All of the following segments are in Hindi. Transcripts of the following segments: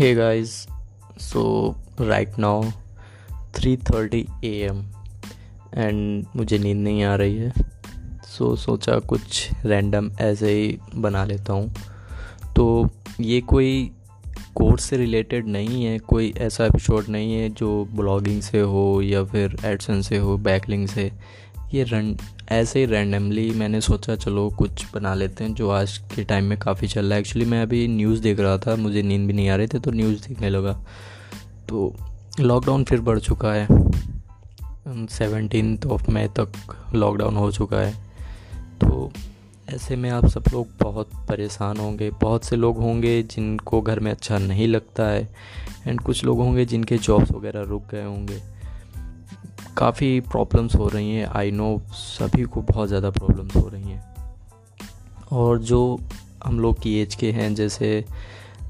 hey guys so right now 3:30 AM and मुझे नींद नहीं आ रही है सो so, सोचा कुछ रैंडम ऐसे ही बना लेता हूँ। तो ये कोई कोर्स से रिलेटेड नहीं है कोई ऐसा एपिसोड नहीं है जो ब्लॉगिंग से हो या फिर एडसन से हो बैकलिंग से। ये रन ऐसे ही रैंडमली मैंने सोचा, चलो कुछ बना लेते हैं, जो आज के टाइम में काफ़ी चल रहा है। एक्चुअली मैं अभी न्यूज़ देख रहा था, मुझे नींद भी नहीं आ रही थी तो न्यूज़ देखने लगा। तो लॉकडाउन फिर बढ़ चुका है। सेवनटीन ऑफ़ मई तक लॉकडाउन हो चुका है। तो ऐसे में आप सब लोग बहुत परेशान होंगे। बहुत से लोग होंगे जिनको घर में अच्छा नहीं लगता है एंड कुछ लोग होंगे जिनके जॉब्स वगैरह रुक गए होंगे। काफ़ी प्रॉब्लम्स हो रही हैं। आई नो सभी को बहुत ज़्यादा प्रॉब्लम्स हो रही हैं। और जो हम लोग की एज के हैं, जैसे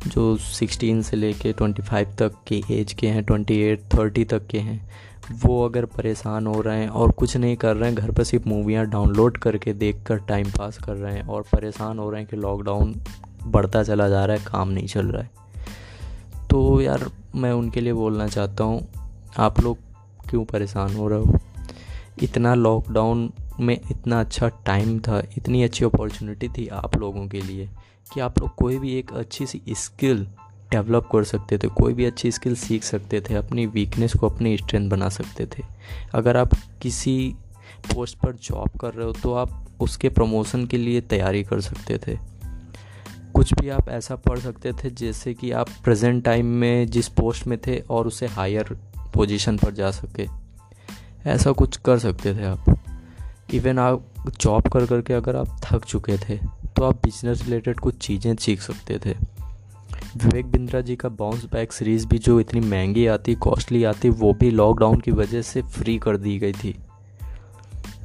जो 16 से लेके 25 तक के एज के हैं 28 30 तक के हैं, वो अगर परेशान हो रहे हैं और कुछ नहीं कर रहे हैं, घर पर सिर्फ़ मूवियाँ डाउनलोड करके देख कर टाइम पास कर रहे हैं और परेशान हो रहे हैं कि लॉकडाउन बढ़ता चला जा रहा है, काम नहीं चल रहा है। तो यार, मैं उनके लिए बोलना चाहता हूँ, आप लोग क्यों परेशान हो रहे हो? इतना लॉकडाउन में इतना अच्छा टाइम था, इतनी अच्छी अपॉर्चुनिटी थी आप लोगों के लिए कि आप लोग कोई भी एक अच्छी सी स्किल डेवलप कर सकते थे, कोई भी अच्छी स्किल सीख सकते थे, अपनी वीकनेस को अपनी स्ट्रेंथ बना सकते थे। अगर आप किसी पोस्ट पर जॉब कर रहे हो तो आप उसके प्रमोशन के लिए तैयारी कर सकते थे। कुछ भी आप ऐसा पढ़ सकते थे, जैसे कि आप प्रेजेंट टाइम में जिस पोस्ट में थे और उसे हायर पोजीशन पर जा सके। ऐसा कुछ कर सकते थे आप। इवन आप जॉब कर करके अगर आप थक चुके थे तो आप बिज़नेस रिलेटेड कुछ चीज़ें सीख सकते थे। विवेक बिंद्रा जी का बाउंस बैक सीरीज़ भी जो इतनी महँगी आती कॉस्टली आती, वो भी लॉकडाउन की वजह से फ्री कर दी गई थी।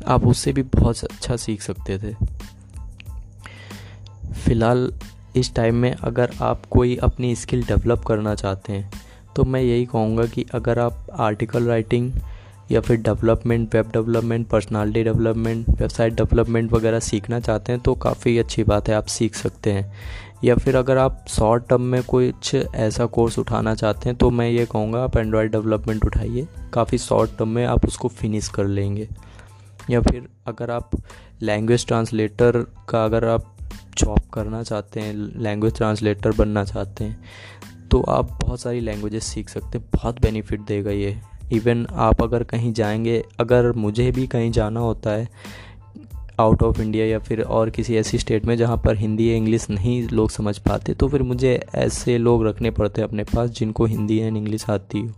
आप उससे भी बहुत अच्छा सीख सकते थे। फ़िलहाल, इस टाइम में अगर आप कोई अपनी स्किल डेवलप करना चाहते हैं तो मैं यही कहूँगा कि अगर आप आर्टिकल राइटिंग या फिर development web development personality development website development वगैरह सीखना चाहते हैं तो काफ़ी अच्छी बात है, आप सीख सकते हैं। या फिर अगर आप शॉर्ट टर्म में कुछ ऐसा कोर्स उठाना चाहते हैं तो मैं ये कहूँगा आप एंड्रॉयड डेवलपमेंट उठाइए। काफ़ी शॉर्ट टर्म में आप उसको फिनिश कर लेंगे। या फिर अगर आप लैंग्वेज ट्रांसलेटर का अगर आप जॉब करना चाहते हैं लैंग्वेज ट्रांसलेटर बनना चाहते हैं तो आप बहुत सारी लैंग्वेजेस सीख सकते हैं, बहुत बेनिफिट देगा ये। इवन आप अगर कहीं जाएँगे, अगर मुझे भी कहीं जाना होता है आउट ऑफ़ इंडिया या फिर और किसी ऐसी स्टेट में जहाँ पर हिंदी या इंग्लिश नहीं लोग समझ पाते तो फिर मुझे ऐसे लोग रखने पड़ते हैं अपने पास जिनको हिंदी एंड इंग्लिश आती हो।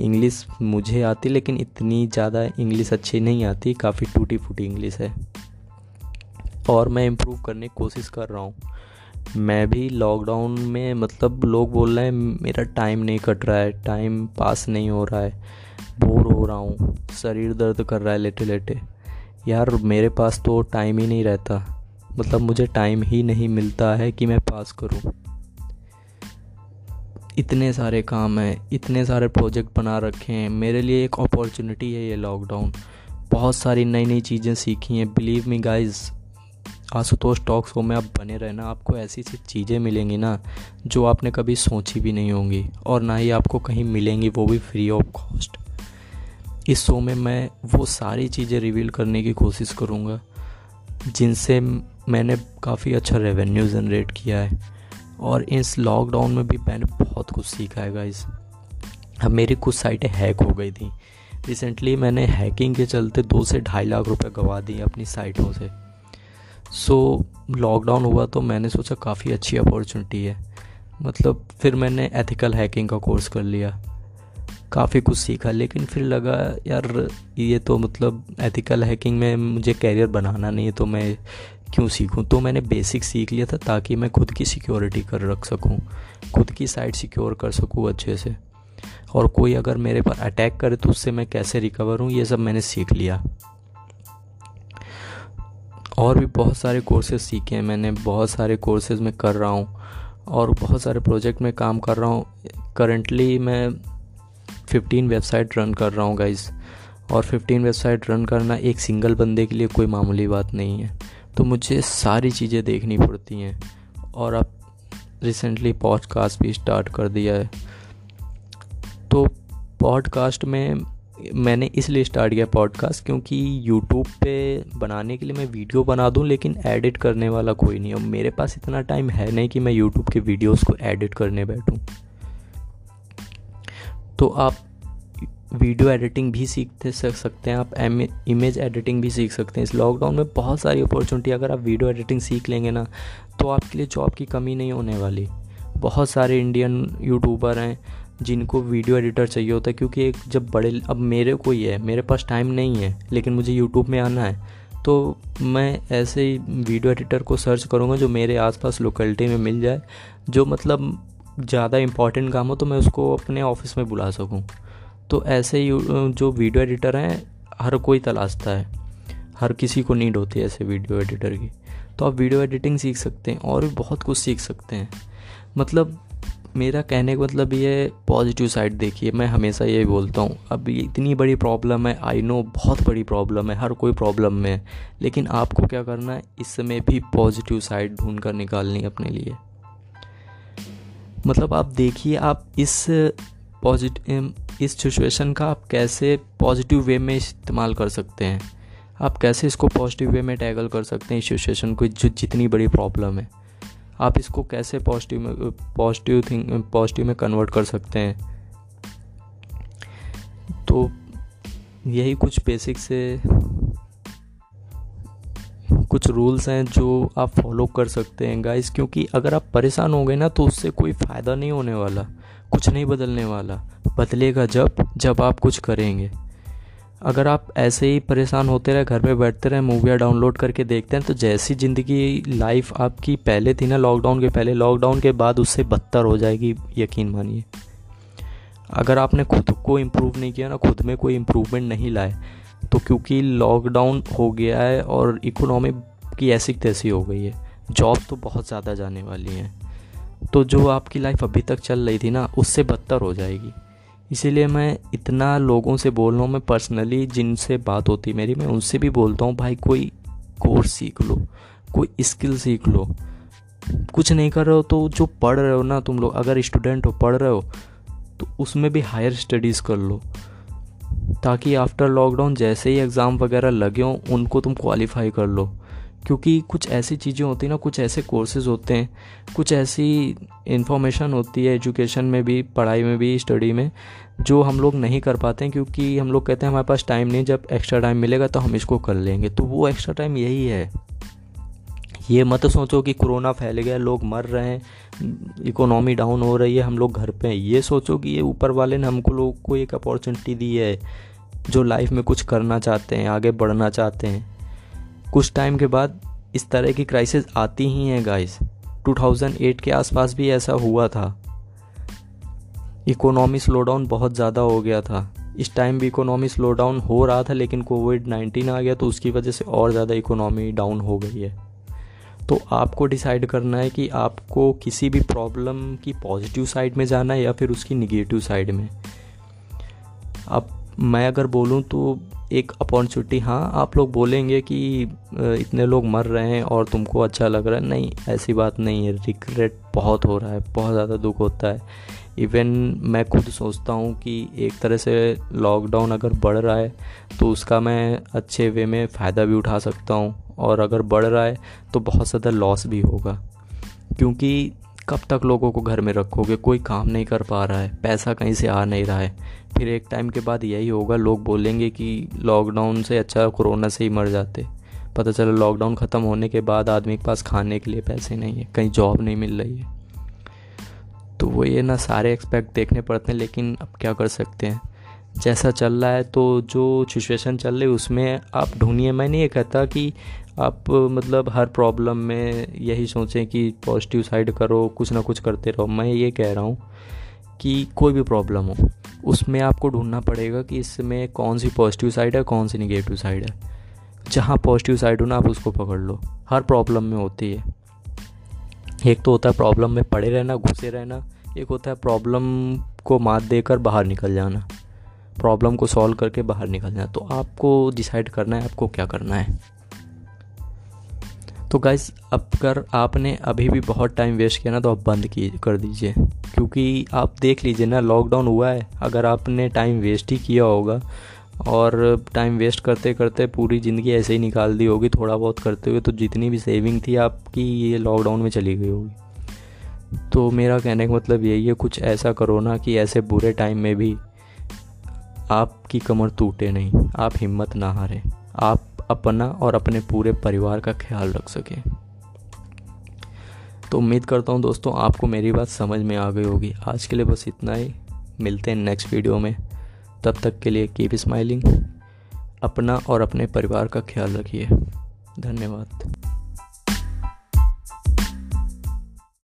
इंग्लिश मुझे आती, लेकिन इतनी ज़्यादा इंग्लिश अच्छी नहीं आती, काफ़ी टूटी फूटी इंग्लिश है। और मैं इम्प्रूव करने की कोशिश कर रहा हूँ। मैं भी लॉकडाउन में मतलब लोग बोल रहे हैं, मेरा टाइम नहीं कट रहा है टाइम पास नहीं हो रहा है बोर हो रहा हूँ, शरीर दर्द कर रहा है लेटे लेटे। यार मेरे पास तो टाइम ही नहीं रहता मतलब मुझे टाइम ही नहीं मिलता है कि मैं पास करूँ। इतने सारे काम हैं, इतने सारे प्रोजेक्ट बना रखे हैं, मेरे लिए एक अपॉर्चुनिटी है ये लॉकडाउन बहुत सारी नई नई चीज़ें सीखी हैं believe me guys Ashutosh talks को में आप बने रहना, आपको ऐसी सी चीज़ें मिलेंगी ना, जो आपने कभी सोची भी नहीं होंगी, और ना ही आपको कहीं मिलेंगी वो भी फ्री ऑफ़ कॉस्ट इस शो में मैं वो सारी चीज़ें रिवील करने की कोशिश करूँगा, जिनसे मैंने काफ़ी अच्छा रेवेन्यू जनरेट किया है, और इस लॉकडाउन में भी मैंने बहुत कुछ सीखा है गाइस अब मेरी कुछ साइटें हैक हो गई थी. रिसेंटली मैंने हैकिंग के चलते दो से ढाई लाख रुपए गवा दिए अपनी साइटों से. सो लॉकडाउन हुआ तो मैंने सोचा काफ़ी अच्छी अपॉर्चुनिटी है। मतलब फिर मैंने एथिकल हैकिंग का कोर्स कर लिया। काफ़ी कुछ सीखा, लेकिन फिर लगा, यार, ये तो मतलब एथिकल हैकिंग में मुझे कैरियर बनाना नहीं है तो मैं क्यों सीखूं? तो मैंने बेसिक सीख लिया था ताकि मैं खुद की सिक्योरिटी कर रख सकूँ, खुद की साइट सिक्योर कर सकूँ अच्छे से। और कोई अगर मेरे पर अटैक करे तो उससे मैं कैसे रिकवर हूँ, ये सब मैंने सीख लिया। और भी बहुत सारे कोर्सेज सीखे हैं मैंने, बहुत सारे कोर्सेज में कर रहा हूँ और बहुत सारे प्रोजेक्ट में काम कर रहा हूँ। करेंटली मैं 15 वेबसाइट रन कर रहा हूँ गाइज़ और 15 वेबसाइट रन करना एक सिंगल बंदे के लिए कोई मामूली बात नहीं है। तो मुझे सारी चीज़ें देखनी पड़ती हैं। और अब रिसेंटली पॉडकास्ट भी स्टार्ट कर दिया है। तो पॉडकास्ट में मैंने इसलिए स्टार्ट किया पॉडकास्ट क्योंकि यूट्यूब पे बनाने के लिए मैं वीडियो बना दूँ, लेकिन एडिट करने वाला कोई नहीं। और मेरे पास इतना टाइम है नहीं कि मैं यूट्यूब के वीडियोस को एडिट करने बैठूं। तो आप वीडियो एडिटिंग भी सीखते सकते हैं, आप इमेज एडिटिंग भी सीख सकते हैं। इस लॉकडाउन में बहुत सारी अपॉर्चुनिटी अगर आप वीडियो एडिटिंग सीख लेंगे ना तो आपके लिए जॉब की कमी नहीं होने वाली। बहुत सारे इंडियन यूट्यूबर हैं जिनको वीडियो एडिटर चाहिए होता है, क्योंकि एक जब बड़े, अब मेरे को ही है मेरे पास टाइम नहीं है, लेकिन मुझे यूट्यूब में आना है तो मैं ऐसे ही वीडियो एडिटर को सर्च करूँगा जो मेरे आसपास लोकेलिटी में मिल जाए, जो मतलब ज़्यादा इंपॉर्टेंट काम हो तो मैं उसको अपने ऑफ़िस में बुला सकूँ। तो ऐसे ही जो वीडियो एडिटर हैं, हर कोई तलाशता है, हर किसी को नीड होती है ऐसे वीडियो एडिटर की। तो आप वीडियो एडिटिंग सीख सकते हैं और भी बहुत कुछ सीख सकते हैं। मतलब मेरा कहने का मतलब ये पॉजिटिव साइड देखिए, मैं हमेशा ये बोलता हूँ। अब इतनी बड़ी प्रॉब्लम है आई नो बहुत बड़ी प्रॉब्लम है, हर कोई प्रॉब्लम में है। लेकिन आपको क्या करना है इस समय भी पॉजिटिव साइड ढूंढ कर निकालनी अपने लिए। मतलब आप देखिए, आप इस पॉजिटिव इस सिचुएशन का आप कैसे पॉजिटिव वे में इस्तेमाल कर सकते हैं। आप कैसे इसको पॉजिटिव वे में टैगल कर सकते हैं इस सिचुएशन को, जो जितनी बड़ी प्रॉब्लम है। आप इसको कैसे पॉजिटिव में पॉजिटिव थिंग पॉजिटिव में कन्वर्ट कर सकते हैं? तो यही कुछ बेसिक से कुछ रूल्स हैं जो आप फॉलो कर सकते हैं गाइस क्योंकि अगर आप परेशान हो गए ना तो उससे कोई फ़ायदा नहीं होने वाला, कुछ नहीं बदलने वाला। बदलेगा जब जब आप कुछ करेंगे। अगर आप ऐसे ही परेशान होते रहे, घर पे बैठते रहे, मूवियाँ डाउनलोड करके देखते हैं तो जैसी ज़िंदगी लाइफ आपकी पहले थी ना लॉकडाउन के पहले लॉकडाउन के बाद उससे बदतर हो जाएगी, यकीन मानिए। अगर आपने खुद को इम्प्रूव नहीं किया ना, खुद में कोई इम्प्रूवमेंट नहीं लाए तो क्योंकि लॉकडाउन हो गया है और इकोनॉमी की ऐसी तैसी हो गई है जॉब तो बहुत ज़्यादा जाने वाली हैं। तो जो आपकी लाइफ अभी तक चल रही थी ना, उससे बदतर हो जाएगी। इसीलिए मैं इतना लोगों से बोल रहा हूँ, मैं पर्सनली जिनसे बात होती मेरी, मैं उनसे भी बोलता हूँ, भाई, कोई कोर्स सीख लो, कोई स्किल सीख लो। कुछ नहीं कर रहे हो तो जो पढ़ रहे हो ना तुम लोग, अगर स्टूडेंट हो, पढ़ रहे हो तो उसमें भी हायर स्टडीज़ कर लो। ताकि आफ्टर लॉकडाउन जैसे ही एग्ज़ाम वगैरह लगे हों, उनको तुम क्वालिफाई कर लो। क्योंकि कुछ ऐसी चीज़ें होती हैं ना, कुछ ऐसे कोर्सेज होते हैं, कुछ ऐसी इन्फॉर्मेशन होती है एजुकेशन में भी, पढ़ाई में भी स्टडी में, जो हम लोग नहीं कर पाते हैं क्योंकि हम लोग कहते हैं हमारे पास टाइम नहीं, जब एक्स्ट्रा टाइम मिलेगा तो हम इसको कर लेंगे। तो वो एक्स्ट्रा टाइम यही है। ये मत सोचो कि कोरोना फैल गया, लोग मर रहे हैं इकोनॉमी डाउन हो रही है, हम लोग घर पे हैं। ये सोचो कि ये ऊपर वाले ने हमको लोग को एक अपॉर्चुनिटी दी है, जो लाइफ में कुछ करना चाहते हैं, आगे बढ़ना चाहते हैं। कुछ टाइम के बाद इस तरह की क्राइसिस आती ही हैं गाइस 2008 के आसपास भी ऐसा हुआ था। इकोनॉमी स्लो डाउन बहुत ज़्यादा हो गया था। इस टाइम भी इकोनॉमी स्लो डाउन हो रहा था, लेकिन कोविड 19 आ गया तो उसकी वजह से और ज़्यादा इकोनॉमी डाउन हो गई है। तो आपको डिसाइड करना है कि आपको किसी भी प्रॉब्लम की पॉजिटिव साइड में जाना है या फिर उसकी निगेटिव साइड में। अब मैं अगर बोलूँ तो एक अपॉर्चुनिटी हाँ आप लोग बोलेंगे कि इतने लोग मर रहे हैं और तुमको अच्छा लग रहा है। नहीं, ऐसी बात नहीं है। रिग्रेट बहुत हो रहा है, बहुत ज़्यादा दुख होता है। इवन मैं खुद सोचता हूँ कि एक तरह से लॉकडाउन अगर बढ़ रहा है तो उसका मैं अच्छे वे में फ़ायदा भी उठा सकता हूँ। और अगर बढ़ रहा है तो बहुत ज़्यादा लॉस भी होगा। क्योंकि कब तक लोगों को घर में रखोगे? कोई काम नहीं कर पा रहा है। पैसा कहीं से आ नहीं रहा है। फिर एक टाइम के बाद यही होगा, लोग बोलेंगे कि लॉकडाउन से अच्छा कोरोना से ही मर जाते। पता चला लॉकडाउन ख़त्म होने के बाद आदमी के पास खाने के लिए पैसे नहीं है, कहीं जॉब नहीं मिल रही है। तो वो ये ना सारे एक्सपेक्ट देखने पड़ते हैं, लेकिन अब क्या कर सकते हैं? जैसा चल रहा है तो जो सिचुएशन चल रही है, उसमें आप ढूंढिए। मैं नहीं ये कहता कि आप मतलब हर प्रॉब्लम में यही सोचें कि पॉजिटिव साइड करो, कुछ ना कुछ करते रहो। मैं ये कह रहा हूँ कि कोई भी प्रॉब्लम हो, उसमें आपको ढूंढना पड़ेगा कि इसमें कौन सी पॉजिटिव साइड है, कौन सी निगेटिव साइड है। जहाँ पॉजिटिव साइड हो ना, आप उसको पकड़ लो। हर प्रॉब्लम में होती है। एक तो होता है प्रॉब्लम में पड़े रहना, घुसे रहना। एक होता है प्रॉब्लम को मात देकर बाहर निकल जाना। प्रॉब्लम को सॉल्व करके बाहर निकल जाना। तो आपको डिसाइड करना है, आपको क्या करना है। तो गाइस अब कर आपने अभी भी बहुत टाइम वेस्ट किया ना तो आप बंद की कर दीजिए। क्योंकि आप देख लीजिए ना लॉकडाउन हुआ है। अगर आपने टाइम वेस्ट ही किया होगा, और टाइम वेस्ट करते करते पूरी ज़िंदगी ऐसे ही निकाल दी होगी, थोड़ा बहुत करते हुए तो जितनी भी सेविंग थी आपकी, ये लॉकडाउन में चली गई होगी। तो मेरा कहने का मतलब यही है, कुछ ऐसा करो ना कि ऐसे बुरे टाइम में भी आपकी कमर टूटे नहीं, आप हिम्मत ना हारें। अपना और अपने पूरे परिवार का ख्याल रख सकें। तो उम्मीद करता हूँ दोस्तों आपको मेरी बात समझ में आ गई होगी। आज के लिए बस इतना ही। मिलते हैं नेक्स्ट वीडियो में। तब तक के लिए कीप स्माइलिंग अपना और अपने परिवार का ख्याल रखिए। धन्यवाद।